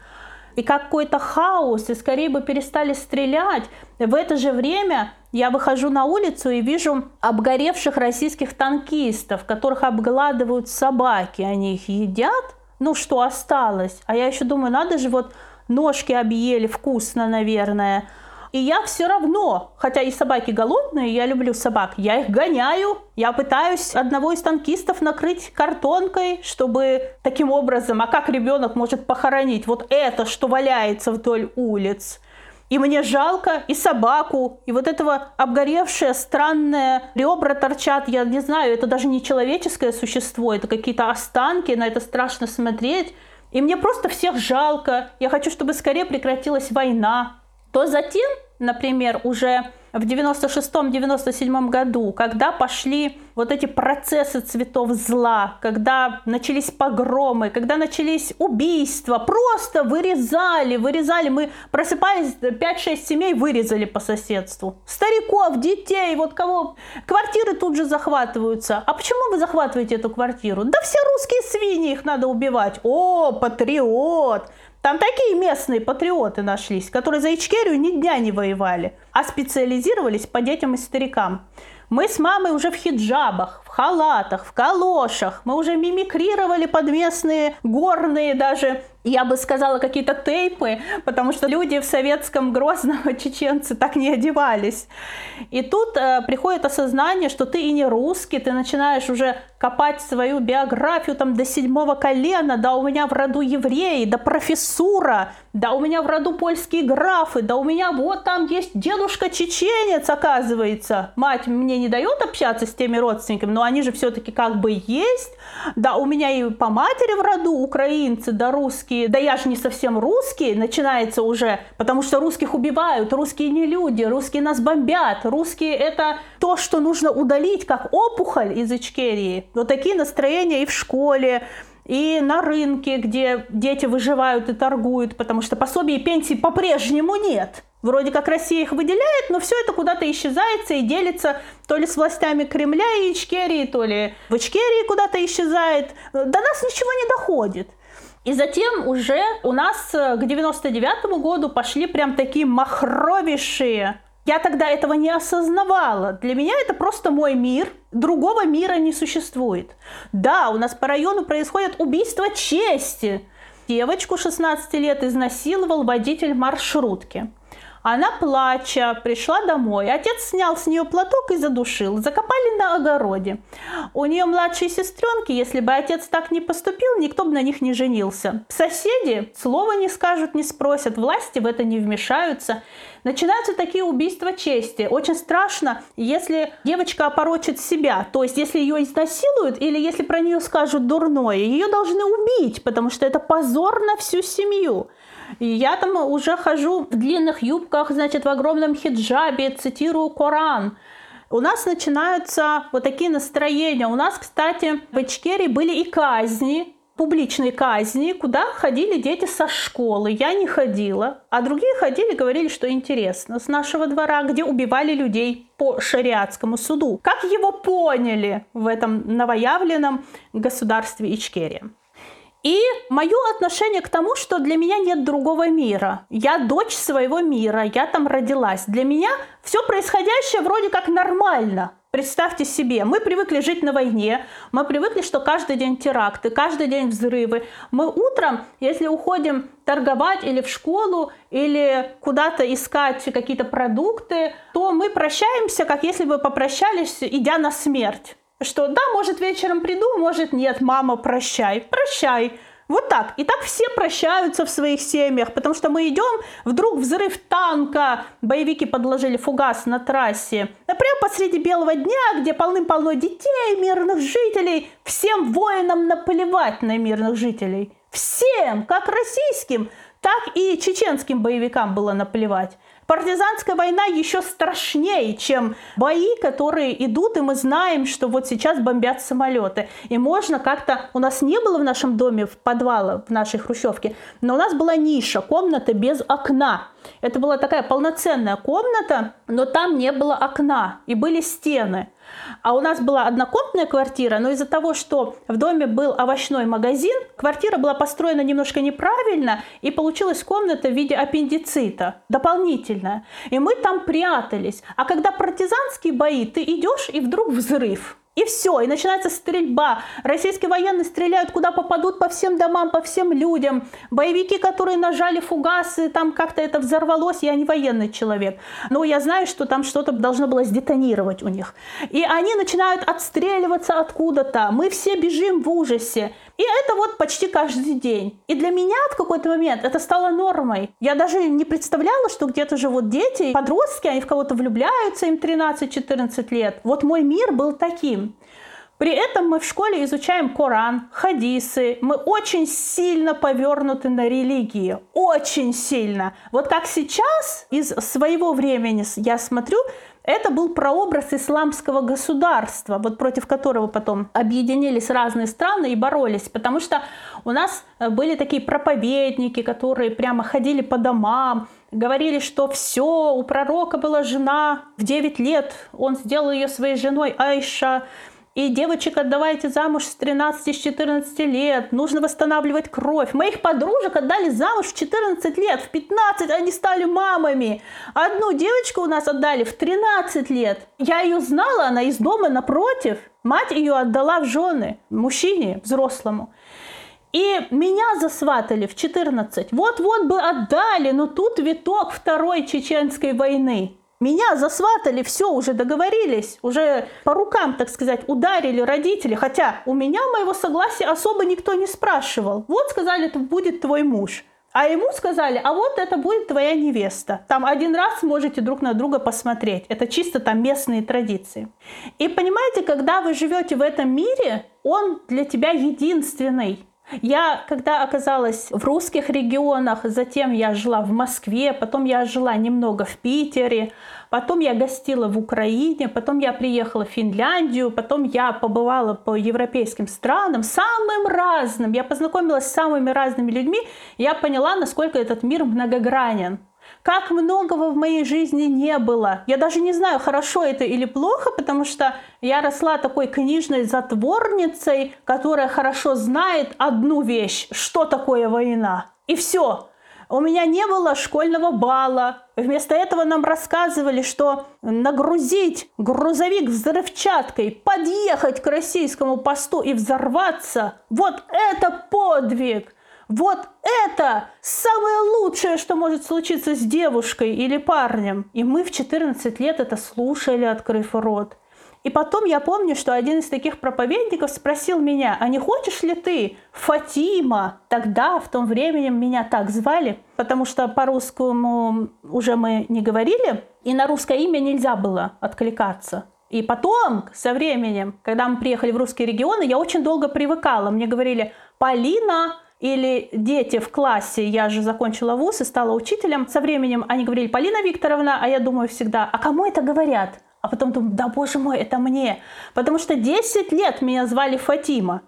И какой-то хаос, и скорее бы перестали стрелять. В это же время я выхожу на улицу и вижу обгоревших российских танкистов, которых обгладывают собаки, они их едят, ну, что осталось. А я еще думаю, надо же вот ножки объели, вкусно, наверное. И я все равно, хотя и собаки голодные, я люблю собак, я их гоняю, я пытаюсь одного из танкистов накрыть картонкой, чтобы таким образом, а как ребенок может похоронить вот это, что валяется вдоль улиц? И мне жалко и собаку, и вот этого обгоревшее, странное ребра торчат, я не знаю, это даже не человеческое существо, это какие-то останки, на это страшно смотреть. И мне просто всех жалко. Я хочу, чтобы скорее прекратилась война. То затем, например, уже в 96-97 году, когда пошли вот эти процессы цветов зла, когда начались погромы, когда начались убийства, просто вырезали, вырезали. Мы просыпались, 5-6 семей вырезали по соседству. Стариков, детей, вот кого. Квартиры тут же захватываются. А почему вы захватываете эту квартиру? Да все русские свиньи, их надо убивать. О, патриот! Там такие местные патриоты нашлись, которые за Ичкерию ни дня не воевали, а специализировались по детям и старикам. Мы с мамой уже в хиджабах, халатах, в калошах. Мы уже мимикрировали под местные горные даже я бы сказала, какие-то тейпы, потому что люди в советском Грозном, чеченцы, так не одевались. И тут э, приходит осознание, что ты и не русский, ты начинаешь уже копать свою биографию там до седьмого колена, да у меня в роду евреи, да профессура, да у меня в роду польские графы, да у меня вот там есть дедушка чеченец, оказывается. Мать мне не дает общаться с теми родственниками, но они же все-таки как бы есть. Да, у меня и по матери в роду украинцы, да русские, да я же не совсем русский, начинается уже, потому что русских убивают, русские не люди, русские нас бомбят, русские это то, что нужно удалить, как опухоль из Ичкерии. Вот такие настроения и в школе, и на рынке, где дети выживают и торгуют, потому что пособий и пенсий по-прежнему нет. Вроде как Россия их выделяет, но все это куда-то исчезается и делится то ли с властями Кремля и Ичкерии, то ли в Ичкерии куда-то исчезает. До нас ничего не доходит. И затем уже у нас э, к 99 году пошли прям такие махровейшие я тогда этого не осознавала. Для меня это просто мой мир. Другого мира не существует. Да, у нас по району происходит убийство чести. Девочку 16 лет изнасиловал водитель маршрутки. Она, плача, пришла домой. Отец снял с нее платок и задушил. Закопали на огороде. У нее младшие сестренки, если бы отец так не поступил, никто бы на них не женился. Соседи слова не скажут, не спросят. Власти в это не вмешаются. Начинаются такие убийства чести. Очень страшно, если девочка опорочит себя. То есть, если ее изнасилуют или если про нее скажут дурное, ее должны убить, потому что это позор на всю семью. Я там уже хожу в длинных юбках, значит, в огромном хиджабе, цитирую Коран. У нас начинаются вот такие настроения. У нас, кстати, в Ичкерии были и казни, публичные казни, куда ходили дети со школы. Я не ходила, а другие ходили, говорили, что интересно, с нашего двора, где убивали людей по шариатскому суду. Как его поняли в этом новоявленном государстве Ичкерия? И мое отношение к тому, что для меня нет другого мира. Я дочь своего мира, я там родилась. Для меня все происходящее вроде как нормально. Представьте себе, мы привыкли жить на войне, мы привыкли, что каждый день теракты, каждый день взрывы. Мы утром, если уходим торговать или в школу, или куда-то искать какие-то продукты, то мы прощаемся, как если бы попрощались, идя на смерть что да, может вечером приду, может нет, мама, прощай, прощай. Вот так. И так все прощаются в своих семьях, потому что мы идем, вдруг взрыв танка, боевики подложили фугас на трассе. Прямо посреди белого дня, где полным-полно детей, мирных жителей. Всем воинам наплевать на мирных жителей. Всем, как российским, так и чеченским боевикам было наплевать. Партизанская война еще страшнее, чем бои, которые идут, и мы знаем, что вот сейчас бомбят самолеты. И можно как-то... У нас не было в нашем доме в подвала, в нашей хрущевке, но у нас была ниша, комната без окна. Это была такая полноценная комната, но там не было окна, и были стены. А у нас была однокомнатная квартира, но из-за того, что в доме был овощной магазин, квартира была построена немножко неправильно, и получилась комната в виде аппендицита, дополнительная. И мы там прятались. А когда партизанские бои, ты идешь, и вдруг взрыв. И все, и начинается стрельба. Российские военные стреляют куда попадут, по всем домам, по всем людям. Боевики, которые нажали фугасы, там как-то это взорвалось, я не военный человек. Но я знаю, что там что-то должно было сдетонировать у них. И они начинают отстреливаться откуда-то. Мы все бежим в ужасе. И это вот почти каждый день. И для меня в какой-то момент это стало нормой. Я даже не представляла, что где-то живут дети, подростки, они в кого-то влюбляются, им 13-14 лет. Вот мой мир был таким. При этом мы в школе изучаем Коран, хадисы. Мы очень сильно повернуты на религии. Очень сильно. Вот как сейчас из своего времени я смотрю, это был прообраз исламского государства, вот против которого потом объединились разные страны и боролись, потому что у нас э, были такие проповедники, которые прямо ходили по домам, говорили, что все, у пророка была жена в 9 лет, он сделал ее своей женой Айша, и девочек отдавайте замуж с 13-14 лет. Нужно восстанавливать кровь. Моих подружек отдали замуж в 14 лет. В 15 они стали мамами. Одну девочку у нас отдали в 13 лет. Я ее знала, она из дома напротив. Мать ее отдала в жены мужчине взрослому. И меня засватали в 14. Вот-вот бы отдали, но тут виток Второй Чеченской войны. Меня засватали, все, уже договорились, уже по рукам, так сказать, ударили родители, хотя у меня моего согласия особо никто не спрашивал. Вот сказали, это будет твой муж. А ему сказали, а вот это будет твоя невеста. Там один раз можете друг на друга посмотреть. Это чисто там местные традиции. И понимаете, когда вы живете в этом мире, он для тебя единственный. Я, когда оказалась в русских регионах, затем я жила в Москве, потом я жила немного в Питере, потом я гостила в Украине, потом я приехала в Финляндию, потом я побывала по европейским странам, самым разным. Я познакомилась с самыми разными людьми, я поняла, насколько этот мир многогранен. Как многого в моей жизни не было. Я даже не знаю, хорошо это или плохо, потому что я росла такой книжной затворницей, которая хорошо знает одну вещь, что такое война. И все. У меня не было школьного бала. Вместо этого нам рассказывали, что нагрузить грузовик взрывчаткой, подъехать к российскому посту и взорваться, вот это подвиг. Вот это самое лучшее, что может случиться с девушкой или парнем. И мы в 14 лет это слушали, открыв рот. И потом я помню, что один из таких проповедников спросил меня, а не хочешь ли ты Фатима? Тогда, в том времени, меня так звали, потому что по-русскому уже мы не говорили, и на русское имя нельзя было откликаться. И потом, со временем, когда мы приехали в русские регионы, я очень долго привыкала. Мне говорили «Полина», или дети в классе, я же закончила вуз и стала учителем, со временем они говорили «Полина Викторовна», а я думаю всегда «А кому это говорят?» А потом думаю «Да, боже мой, это мне!» Потому что 10 лет меня звали Фатима.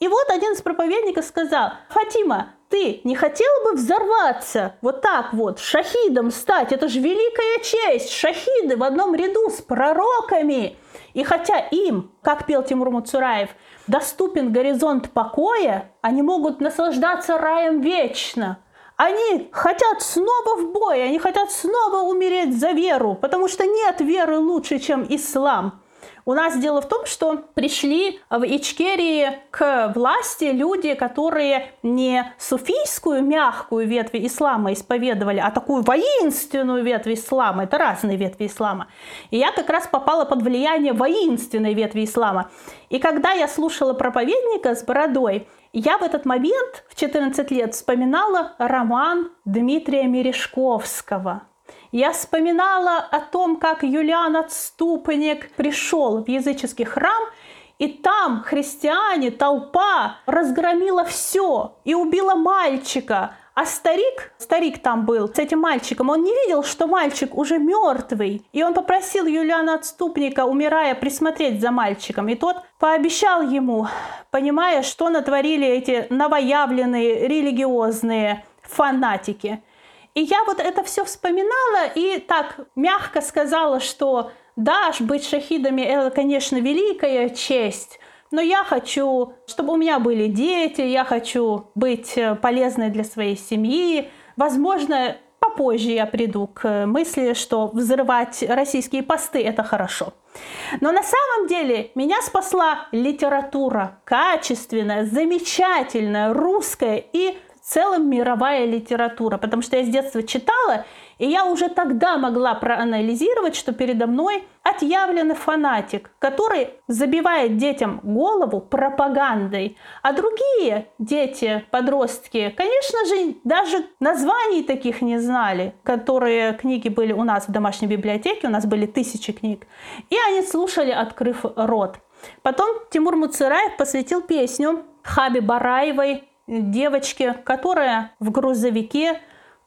И вот один из проповедников сказал «Фатима, ты не хотела бы взорваться вот так вот, шахидом стать? Это же великая честь! Шахиды в одном ряду с пророками!» И хотя им, как пел Тимур Муцураев, доступен горизонт покоя, они могут наслаждаться раем вечно. Они хотят снова в бой, они хотят снова умереть за веру, потому что нет веры лучше, чем ислам. У нас дело в том, что пришли в Ичкерии к власти люди, которые не суфийскую мягкую ветвь ислама исповедовали, а такую воинственную ветвь ислама. Это разные ветви ислама. И я как раз попала под влияние воинственной ветви ислама. И когда я слушала проповедника с бородой, я в этот момент в 14 лет вспоминала роман Дмитрия Мережковского – я вспоминала о том, как Юлиан Отступник пришел в языческий храм, и там христиане, толпа разгромила все и убила мальчика. А старик, старик там был с этим мальчиком, он не видел, что мальчик уже мертвый. И он попросил Юлиана Отступника, умирая, присмотреть за мальчиком. И тот пообещал ему, понимая, что натворили эти новоявленные религиозные фанатики – и я вот это все вспоминала и так мягко сказала, что да, быть шахидами это, конечно, великая честь, но я хочу, чтобы у меня были дети, я хочу быть э, полезной для своей семьи, возможно, по попозже я приду к мысли, что взрывать российские посты – это хорошо. Но на самом деле меня спасла литература, качественная, замечательная, русская и целом мировая литература, потому что я с детства читала, и я уже тогда могла проанализировать, что передо мной отъявленный фанатик, который забивает детям голову пропагандой. А другие дети, подростки, конечно же, даже названий таких не знали, которые книги были у нас в домашней библиотеке, у нас были тысячи книг. И они слушали, открыв рот. Потом Тимур Муцераев посвятил песню Хаби Бараевой, девочке, которая в грузовике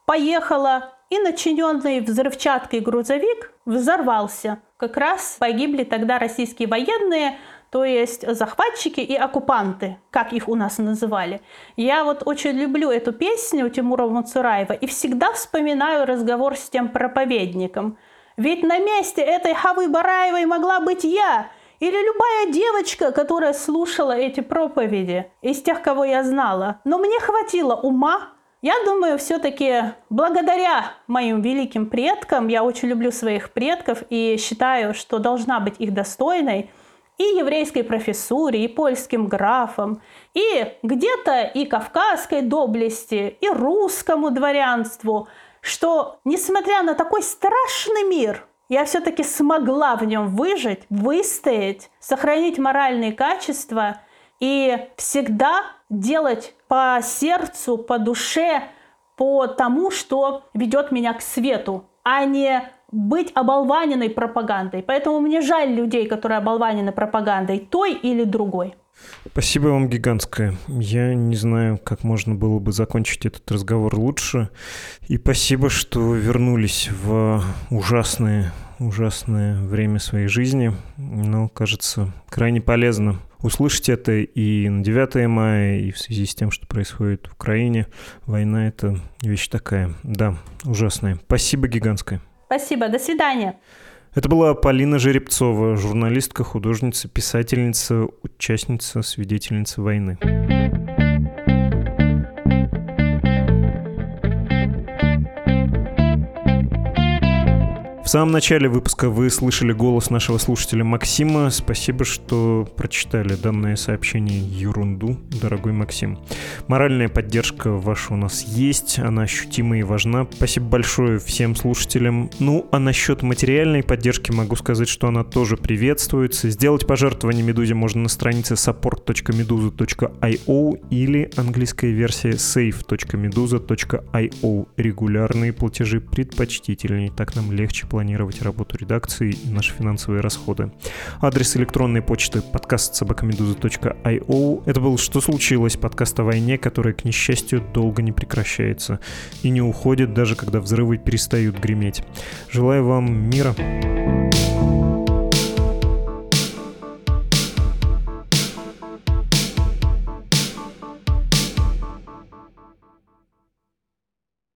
поехала и начиненный взрывчаткой грузовик взорвался. Как раз погибли тогда российские военные, то есть захватчики и оккупанты, как их у нас называли. Я вот очень люблю эту песню Тимура Муцураева и всегда вспоминаю разговор с тем проповедником. Ведь на месте этой Хавы Бараевой могла быть я, или любая девочка, которая слушала эти проповеди из тех, кого я знала. Но мне хватило ума я думаю, все-таки благодаря моим великим предкам, я очень люблю своих предков и считаю, что должна быть их достойной, и еврейской профессуре, и польским графам, и где-то и кавказской доблести, и русскому дворянству, что, несмотря на такой страшный мир, я все-таки смогла в нем выжить, выстоять, сохранить моральные качества и всегда делать по сердцу, по душе, по тому, что ведет меня к свету, а не быть оболваненной пропагандой. Поэтому мне жаль людей, которые оболванены пропагандой той или другой. Спасибо вам гигантское. Я не знаю, как можно было бы закончить этот разговор лучше. И спасибо, что вернулись в ужасное, ужасное время своей жизни. Но, кажется, крайне полезно услышать это и на 9 мая, и в связи с тем, что происходит в Украине. Война — это вещь такая, да, ужасная. Спасибо гигантское. Спасибо, до свидания. Это была Полина Жеребцова, журналистка, художница, писательница, участница, свидетельница войны. Самом начале выпуска вы слышали голос нашего слушателя Максима. Спасибо, что прочитали данное сообщение ерунду, дорогой Максим. Моральная поддержка ваша у нас есть, она ощутима и важна. Спасибо большое всем слушателям. Ну, а насчет материальной поддержки могу сказать, что она тоже приветствуется. Сделать пожертвование Медузе можно на странице support.meduza.io или английская версия save.meduza.io. Регулярные платежи предпочтительнее, так нам легче планировать работу редакции и наши финансовые расходы. Адрес электронной почты подкаст собакамедуза.io. Это был «Что случилось?» подкаст о войне, который, к несчастью, долго не прекращается и не уходит, даже когда взрывы перестают греметь. Желаю вам мира. thank you